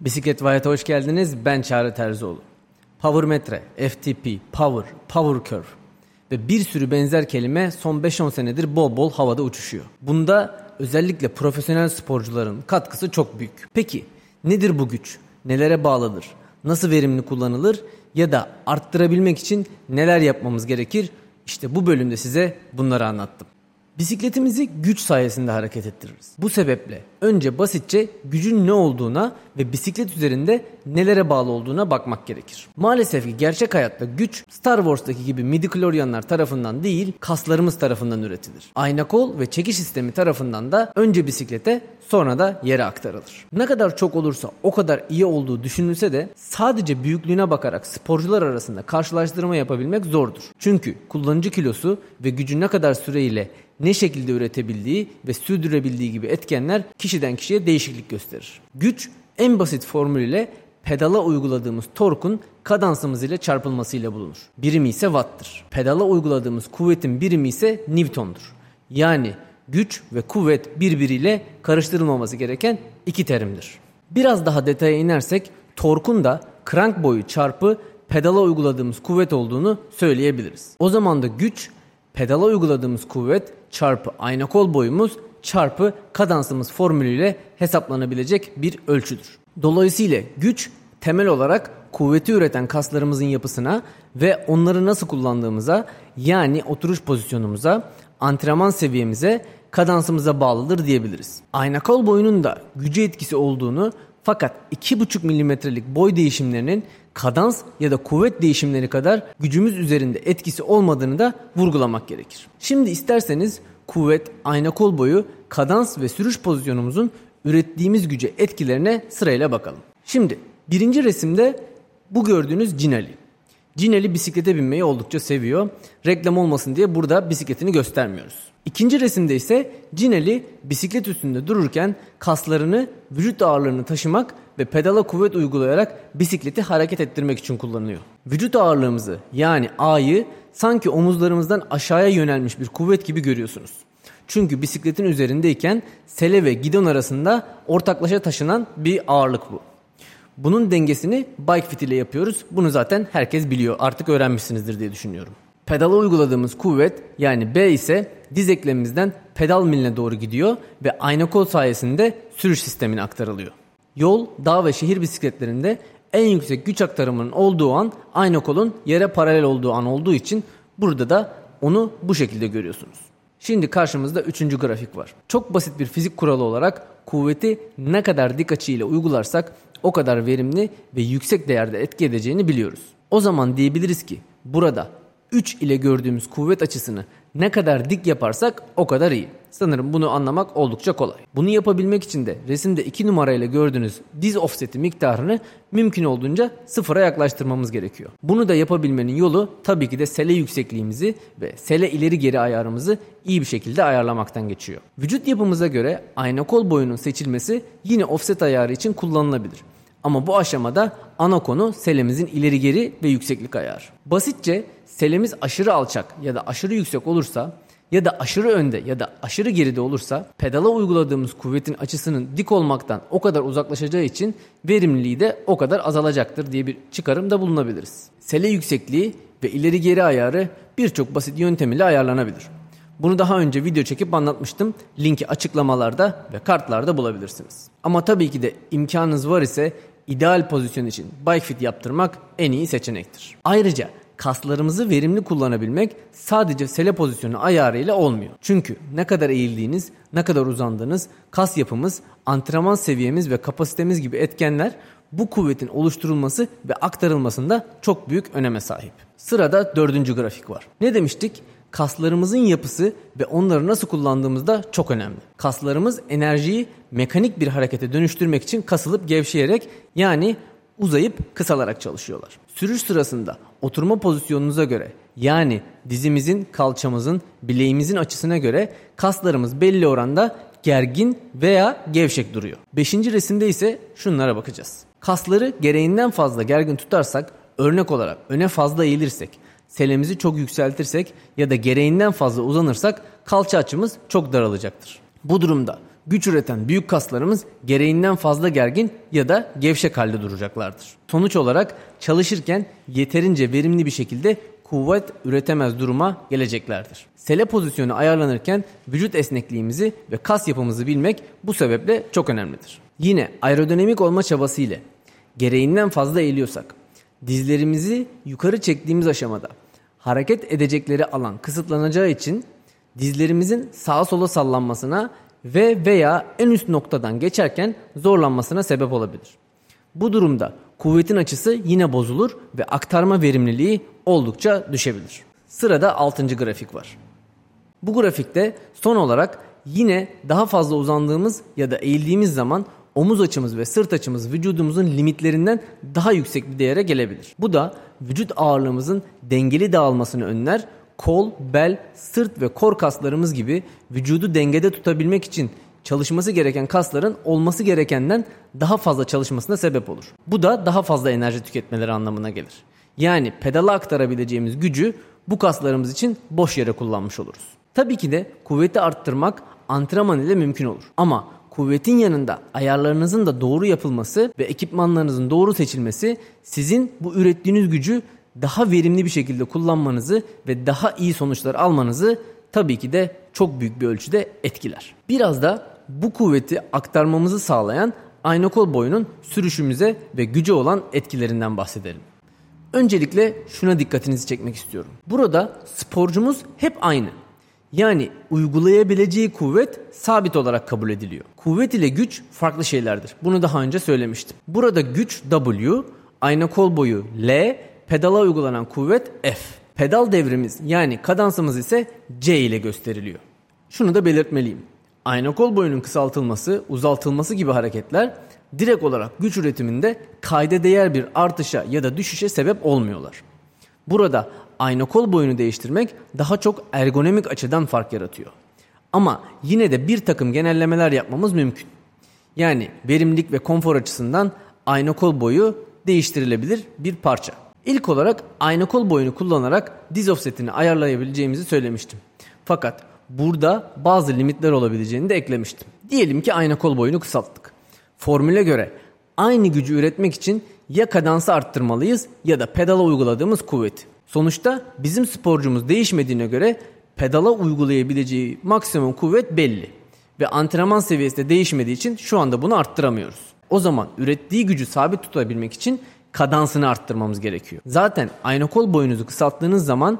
Bisiklet Vayat'a hoş geldiniz. Ben Çağrı Terzioğlu. Power metre, FTP, Power, Power Curve ve bir sürü benzer kelime son 5-10 senedir bol bol havada uçuşuyor. Bunda özellikle profesyonel sporcuların katkısı çok büyük. Peki nedir bu güç? Nelere bağlıdır? Nasıl verimli kullanılır? Ya da arttırabilmek için neler yapmamız gerekir? İşte bu bölümde size bunları anlattım. Bisikletimizi güç sayesinde hareket ettiririz. Bu sebeple önce basitçe gücün ne olduğuna ve bisiklet üzerinde nelere bağlı olduğuna bakmak gerekir. Maalesef ki gerçek hayatta güç Star Wars'taki gibi midichlorianlar tarafından değil kaslarımız tarafından üretilir. Ayna kol ve çekiş sistemi tarafından da önce bisiklete sonra da yere aktarılır. Ne kadar çok olursa o kadar iyi olduğu düşünülse de sadece büyüklüğüne bakarak sporcular arasında karşılaştırma yapabilmek zordur. Çünkü kullanıcı kilosu ve gücü ne kadar süreyle ne şekilde üretebildiği ve sürdürebildiği gibi etkenler kişiden kişiye değişiklik gösterir. Güç en basit formülüyle pedala uyguladığımız torkun kadansımız ile çarpılmasıyla bulunur. Birimi ise watt'tır. Pedala uyguladığımız kuvvetin birimi ise newton'dur. Yani güç ve kuvvet birbiriyle karıştırılmaması gereken iki terimdir. Biraz daha detaya inersek torkun da krank boyu çarpı pedala uyguladığımız kuvvet olduğunu söyleyebiliriz. O zaman da güç pedala uyguladığımız kuvvet çarpı ayna kol boyumuz çarpı kadansımız formülüyle hesaplanabilecek bir ölçüdür. Dolayısıyla güç temel olarak kuvveti üreten kaslarımızın yapısına ve onları nasıl kullandığımıza yani oturuş pozisyonumuza, antrenman seviyemize, kadansımıza bağlıdır diyebiliriz. Ayna kol boyunun da gücü etkisi olduğunu fakat 2,5 milimetrelik boy değişimlerinin kadans ya da kuvvet değişimleri kadar gücümüz üzerinde etkisi olmadığını da vurgulamak gerekir. Şimdi isterseniz kuvvet, ayna kol boyu, kadans ve sürüş pozisyonumuzun ürettiğimiz güce etkilerine sırayla bakalım. Şimdi birinci resimde bu gördüğünüz Cinali. Cinali bisiklete binmeyi oldukça seviyor. Reklam olmasın diye burada bisikletini göstermiyoruz. İkinci resimde ise Cinali bisiklet üstünde dururken kaslarını, vücut ağırlığını taşımak ve pedala kuvvet uygulayarak bisikleti hareket ettirmek için kullanıyor. Vücut ağırlığımızı yani A'yı sanki omuzlarımızdan aşağıya yönelmiş bir kuvvet gibi görüyorsunuz. Çünkü bisikletin üzerindeyken sele ve gidon arasında ortaklaşa taşınan bir ağırlık bu. Bunun dengesini bike fit ile yapıyoruz. Bunu zaten herkes biliyor. Artık öğrenmişsinizdir diye düşünüyorum. Pedala uyguladığımız kuvvet yani B ise diz eklemimizden pedal miline doğru gidiyor ve ayna kol sayesinde sürüş sistemine aktarılıyor. Yol, dağ ve şehir bisikletlerinde en yüksek güç aktarımının olduğu an ayna kolun yere paralel olduğu an olduğu için burada da onu bu şekilde görüyorsunuz. Şimdi karşımızda üçüncü grafik var. Çok basit bir fizik kuralı olarak kuvveti ne kadar dik açı ile uygularsak o kadar verimli ve yüksek değerde etki edeceğini biliyoruz. O zaman diyebiliriz ki burada 3 ile gördüğümüz kuvvet açısını ne kadar dik yaparsak o kadar iyi. Sanırım bunu anlamak oldukça kolay. Bunu yapabilmek için de resimde 2 numarayla gördüğünüz diz offseti miktarını mümkün olduğunca sıfıra yaklaştırmamız gerekiyor. Bunu da yapabilmenin yolu tabii ki de sele yüksekliğimizi ve sele ileri geri ayarımızı iyi bir şekilde ayarlamaktan geçiyor. Vücut yapımıza göre ayna kol boyunun seçilmesi yine offset ayarı için kullanılabilir. Ama bu aşamada ana konu selemizin ileri geri ve yükseklik ayarı. Basitçe selemiz aşırı alçak ya da aşırı yüksek olursa ya da aşırı önde ya da aşırı geride olursa pedala uyguladığımız kuvvetin açısının dik olmaktan o kadar uzaklaşacağı için verimliliği de o kadar azalacaktır diye bir çıkarımda bulunabiliriz. Sele yüksekliği ve ileri geri ayarı birçok basit yöntem ile ayarlanabilir. Bunu daha önce video çekip anlatmıştım. Linki açıklamalarda ve kartlarda bulabilirsiniz. Ama tabii ki de imkanınız var ise ideal pozisyon için bike fit yaptırmak en iyi seçenektir. Ayrıca kaslarımızı verimli kullanabilmek sadece sele pozisyonu ayarıyla olmuyor. Çünkü ne kadar eğildiğiniz, ne kadar uzandığınız, kas yapımız, antrenman seviyemiz ve kapasitemiz gibi etkenler bu kuvvetin oluşturulması ve aktarılmasında çok büyük öneme sahip. Sırada dördüncü grafik var. Ne demiştik? Kaslarımızın yapısı ve onları nasıl kullandığımız da çok önemli. Kaslarımız enerjiyi mekanik bir harekete dönüştürmek için kasılıp gevşeyerek yani uzayıp kısalarak çalışıyorlar. Sürüş sırasında oturma pozisyonunuza göre yani dizimizin, kalçamızın, bileğimizin açısına göre kaslarımız belli oranda gergin veya gevşek duruyor. Beşinci resimde ise şunlara bakacağız. Kasları gereğinden fazla gergin tutarsak örnek olarak öne fazla eğilirsek selemizi çok yükseltirsek ya da gereğinden fazla uzanırsak kalça açımız çok daralacaktır. Bu durumda Güç üreten büyük kaslarımız gereğinden fazla gergin ya da gevşek halde duracaklardır. Sonuç olarak çalışırken yeterince verimli bir şekilde kuvvet üretemez duruma geleceklerdir. Sele pozisyonu ayarlanırken vücut esnekliğimizi ve kas yapımızı bilmek bu sebeple çok önemlidir. Yine aerodinamik olma çabası ile gereğinden fazla eğiliyorsak dizlerimizi yukarı çektiğimiz aşamada hareket edecekleri alan kısıtlanacağı için dizlerimizin sağa sola sallanmasına ve veya en üst noktadan geçerken zorlanmasına sebep olabilir. Bu durumda kuvvetin açısı yine bozulur ve aktarma verimliliği oldukça düşebilir. Sırada 6. grafik var. Bu grafikte son olarak yine daha fazla uzandığımız ya da eğildiğimiz zaman omuz açımız ve sırt açımız vücudumuzun limitlerinden daha yüksek bir değere gelebilir. Bu da vücut ağırlığımızın dengeli dağılmasını önler. Kol, bel, sırt ve kor kaslarımız gibi vücudu dengede tutabilmek için çalışması gereken kasların olması gerekenden daha fazla çalışmasına sebep olur. Bu da daha fazla enerji tüketmeleri anlamına gelir. Yani pedala aktarabileceğimiz gücü bu kaslarımız için boş yere kullanmış oluruz. Tabii ki de kuvveti arttırmak antrenman ile mümkün olur. Ama kuvvetin yanında ayarlarınızın da doğru yapılması ve ekipmanlarınızın doğru seçilmesi sizin bu ürettiğiniz gücü daha verimli bir şekilde kullanmanızı ve daha iyi sonuçlar almanızı tabii ki de çok büyük bir ölçüde etkiler. Biraz da bu kuvveti aktarmamızı sağlayan ayna kol boyunun sürüşümüze ve güce olan etkilerinden bahsedelim. Öncelikle şuna dikkatinizi çekmek istiyorum. Burada sporcumuz hep aynı. Yani uygulayabileceği kuvvet sabit olarak kabul ediliyor. Kuvvet ile güç farklı şeylerdir. Bunu daha önce söylemiştim. Burada güç W, ayna kol boyu L, pedala uygulanan kuvvet F. Pedal devrimiz yani kadansımız ise C ile gösteriliyor. Şunu da belirtmeliyim. Ayna kol boyunun kısaltılması, uzaltılması gibi hareketler direkt olarak güç üretiminde kayda değer bir artışa ya da düşüşe sebep olmuyorlar. Burada ayna kol boyunu değiştirmek daha çok ergonomik açıdan fark yaratıyor. Ama yine de bir takım genellemeler yapmamız mümkün. Yani verimlilik ve konfor açısından ayna kol boyu değiştirilebilir bir parça. İlk olarak ayna kol boyunu kullanarak diz offsetini ayarlayabileceğimizi söylemiştim. Fakat burada bazı limitler olabileceğini de eklemiştim. Diyelim ki ayna kol boyunu kısalttık. Formüle göre aynı gücü üretmek için ya kadansı arttırmalıyız ya da pedala uyguladığımız kuvveti. Sonuçta bizim sporcumuz değişmediğine göre pedala uygulayabileceği maksimum kuvvet belli. Ve antrenman seviyesi de değişmediği için şu anda bunu arttıramıyoruz. O zaman ürettiği gücü sabit tutabilmek için kadansını arttırmamız gerekiyor. Zaten ayna kol boyunuzu kısalttığınız zaman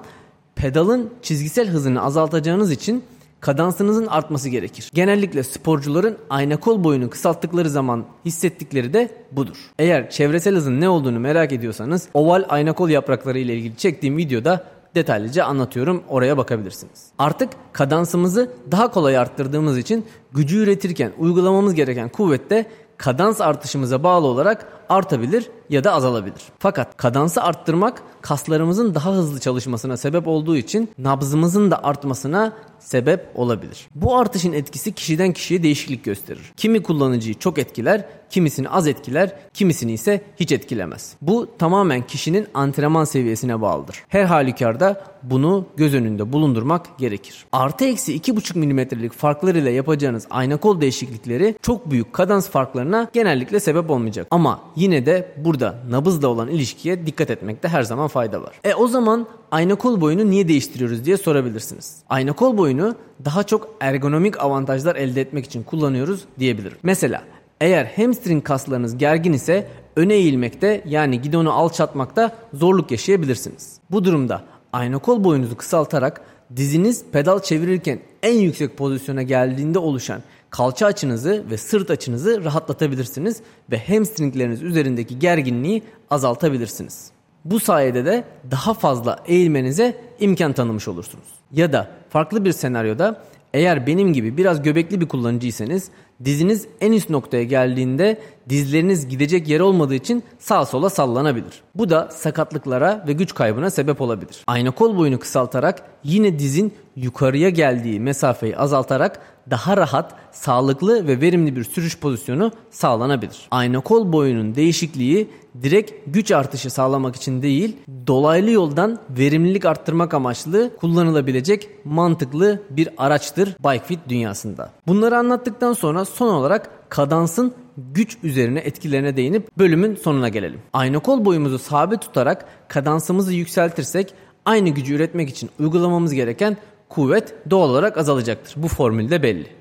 pedalın çizgisel hızını azaltacağınız için kadansınızın artması gerekir. Genellikle sporcuların ayna kol boyunu kısalttıkları zaman hissettikleri de budur. Eğer çevresel hızın ne olduğunu merak ediyorsanız oval ayna kol yaprakları ile ilgili çektiğim videoda detaylıca anlatıyorum. Oraya bakabilirsiniz. Artık kadansımızı daha kolay arttırdığımız için gücü üretirken uygulamamız gereken kuvvette kadans artışımıza bağlı olarak artabilir ya da azalabilir. Fakat kadansı arttırmak kaslarımızın daha hızlı çalışmasına sebep olduğu için nabzımızın da artmasına sebep olabilir. Bu artışın etkisi kişiden kişiye değişiklik gösterir. Kimi kullanıcıyı çok etkiler, kimisini az etkiler, kimisini ise hiç etkilemez. Bu tamamen kişinin antrenman seviyesine bağlıdır. Her halükarda bunu göz önünde bulundurmak gerekir. Artı eksi 2,5 milimetrelik farklar ile yapacağınız ayna kol değişiklikleri çok büyük kadans farklarına genellikle sebep olmayacak. Ama yine de burada nabızla olan ilişkiye dikkat etmekte her zaman fayda var. E o zaman ayna kol boyunu niye değiştiriyoruz diye sorabilirsiniz. Ayna kol boyunu daha çok ergonomik avantajlar elde etmek için kullanıyoruz diyebilirim. Mesela eğer hamstring kaslarınız gergin ise öne eğilmekte yani gidonu alçatmakta zorluk yaşayabilirsiniz. Bu durumda ayna kol boyunuzu kısaltarak diziniz pedal çevirirken en yüksek pozisyona geldiğinde oluşan kalça açınızı ve sırt açınızı rahatlatabilirsiniz ve hamstringleriniz üzerindeki gerginliği azaltabilirsiniz. Bu sayede de daha fazla eğilmenize imkan tanımış olursunuz. Ya da farklı bir senaryoda eğer benim gibi biraz göbekli bir kullanıcıysanız diziniz en üst noktaya geldiğinde dizleriniz gidecek yer olmadığı için sağa sola sallanabilir. Bu da sakatlıklara ve güç kaybına sebep olabilir. Ayna kol boyunu kısaltarak yine dizin yukarıya geldiği mesafeyi azaltarak daha rahat, sağlıklı ve verimli bir sürüş pozisyonu sağlanabilir. Ayna kol boyunun değişikliği direkt güç artışı sağlamak için değil, dolaylı yoldan verimlilik arttırmak amaçlı kullanılabilecek mantıklı bir araçtır bike dünyasında. Bunları anlattıktan sonra son olarak kadansın güç üzerine etkilerine değinip bölümün sonuna gelelim. Ayna kol boyumuzu sabit tutarak kadansımızı yükseltirsek aynı gücü üretmek için uygulamamız gereken kuvvet doğal olarak azalacaktır. Bu formülde belli.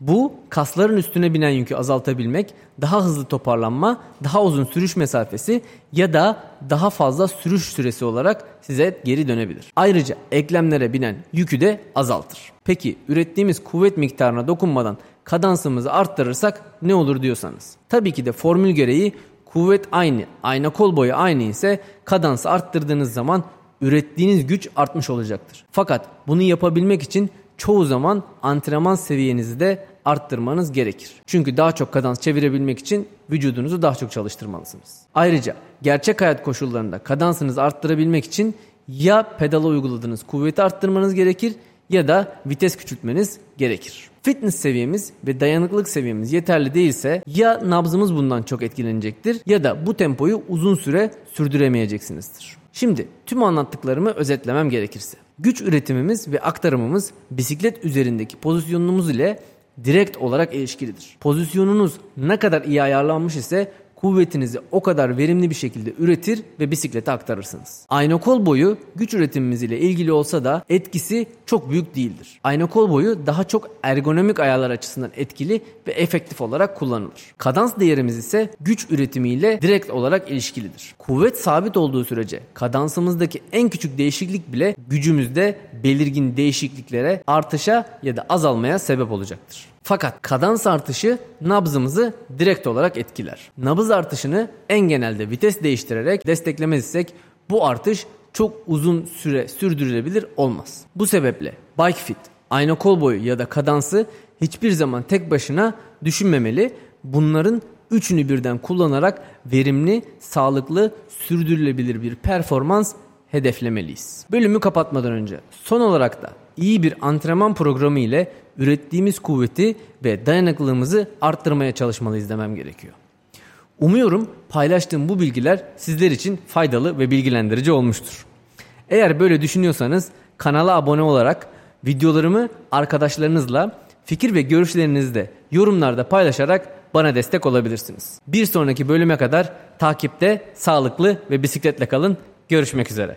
Bu kasların üstüne binen yükü azaltabilmek, daha hızlı toparlanma, daha uzun sürüş mesafesi ya da daha fazla sürüş süresi olarak size geri dönebilir. Ayrıca eklemlere binen yükü de azaltır. Peki ürettiğimiz kuvvet miktarına dokunmadan kadansımızı arttırırsak ne olur diyorsanız. Tabii ki de formül gereği kuvvet aynı, ayna kol boyu aynı ise kadansı arttırdığınız zaman ürettiğiniz güç artmış olacaktır. Fakat bunu yapabilmek için çoğu zaman antrenman seviyenizi de arttırmanız gerekir. Çünkü daha çok kadans çevirebilmek için vücudunuzu daha çok çalıştırmalısınız. Ayrıca gerçek hayat koşullarında kadansınızı arttırabilmek için ya pedala uyguladığınız kuvveti arttırmanız gerekir ya da vites küçültmeniz gerekir. Fitness seviyemiz ve dayanıklılık seviyemiz yeterli değilse ya nabzımız bundan çok etkilenecektir ya da bu tempoyu uzun süre sürdüremeyeceksinizdir. Şimdi tüm anlattıklarımı özetlemem gerekirse. Güç üretimimiz ve aktarımımız bisiklet üzerindeki pozisyonumuz ile direkt olarak ilişkilidir. Pozisyonunuz ne kadar iyi ayarlanmış ise kuvvetinizi o kadar verimli bir şekilde üretir ve bisiklete aktarırsınız. Ayna kol boyu güç üretimimiz ile ilgili olsa da etkisi çok büyük değildir. Ayna kol boyu daha çok ergonomik ayarlar açısından etkili ve efektif olarak kullanılır. Kadans değerimiz ise güç üretimiyle direkt olarak ilişkilidir. Kuvvet sabit olduğu sürece kadansımızdaki en küçük değişiklik bile gücümüzde belirgin değişikliklere, artışa ya da azalmaya sebep olacaktır. Fakat kadans artışı nabzımızı direkt olarak etkiler. Nabız artışını en genelde vites değiştirerek desteklemezsek bu artış çok uzun süre sürdürülebilir olmaz. Bu sebeple bike fit, ayna kol boyu ya da kadansı hiçbir zaman tek başına düşünmemeli. Bunların üçünü birden kullanarak verimli, sağlıklı, sürdürülebilir bir performans hedeflemeliyiz. Bölümü kapatmadan önce son olarak da iyi bir antrenman programı ile ürettiğimiz kuvveti ve dayanıklılığımızı arttırmaya çalışmalıyız demem gerekiyor. Umuyorum paylaştığım bu bilgiler sizler için faydalı ve bilgilendirici olmuştur. Eğer böyle düşünüyorsanız kanala abone olarak videolarımı arkadaşlarınızla fikir ve görüşlerinizi de yorumlarda paylaşarak bana destek olabilirsiniz. Bir sonraki bölüme kadar takipte, sağlıklı ve bisikletle kalın. Görüşmek üzere.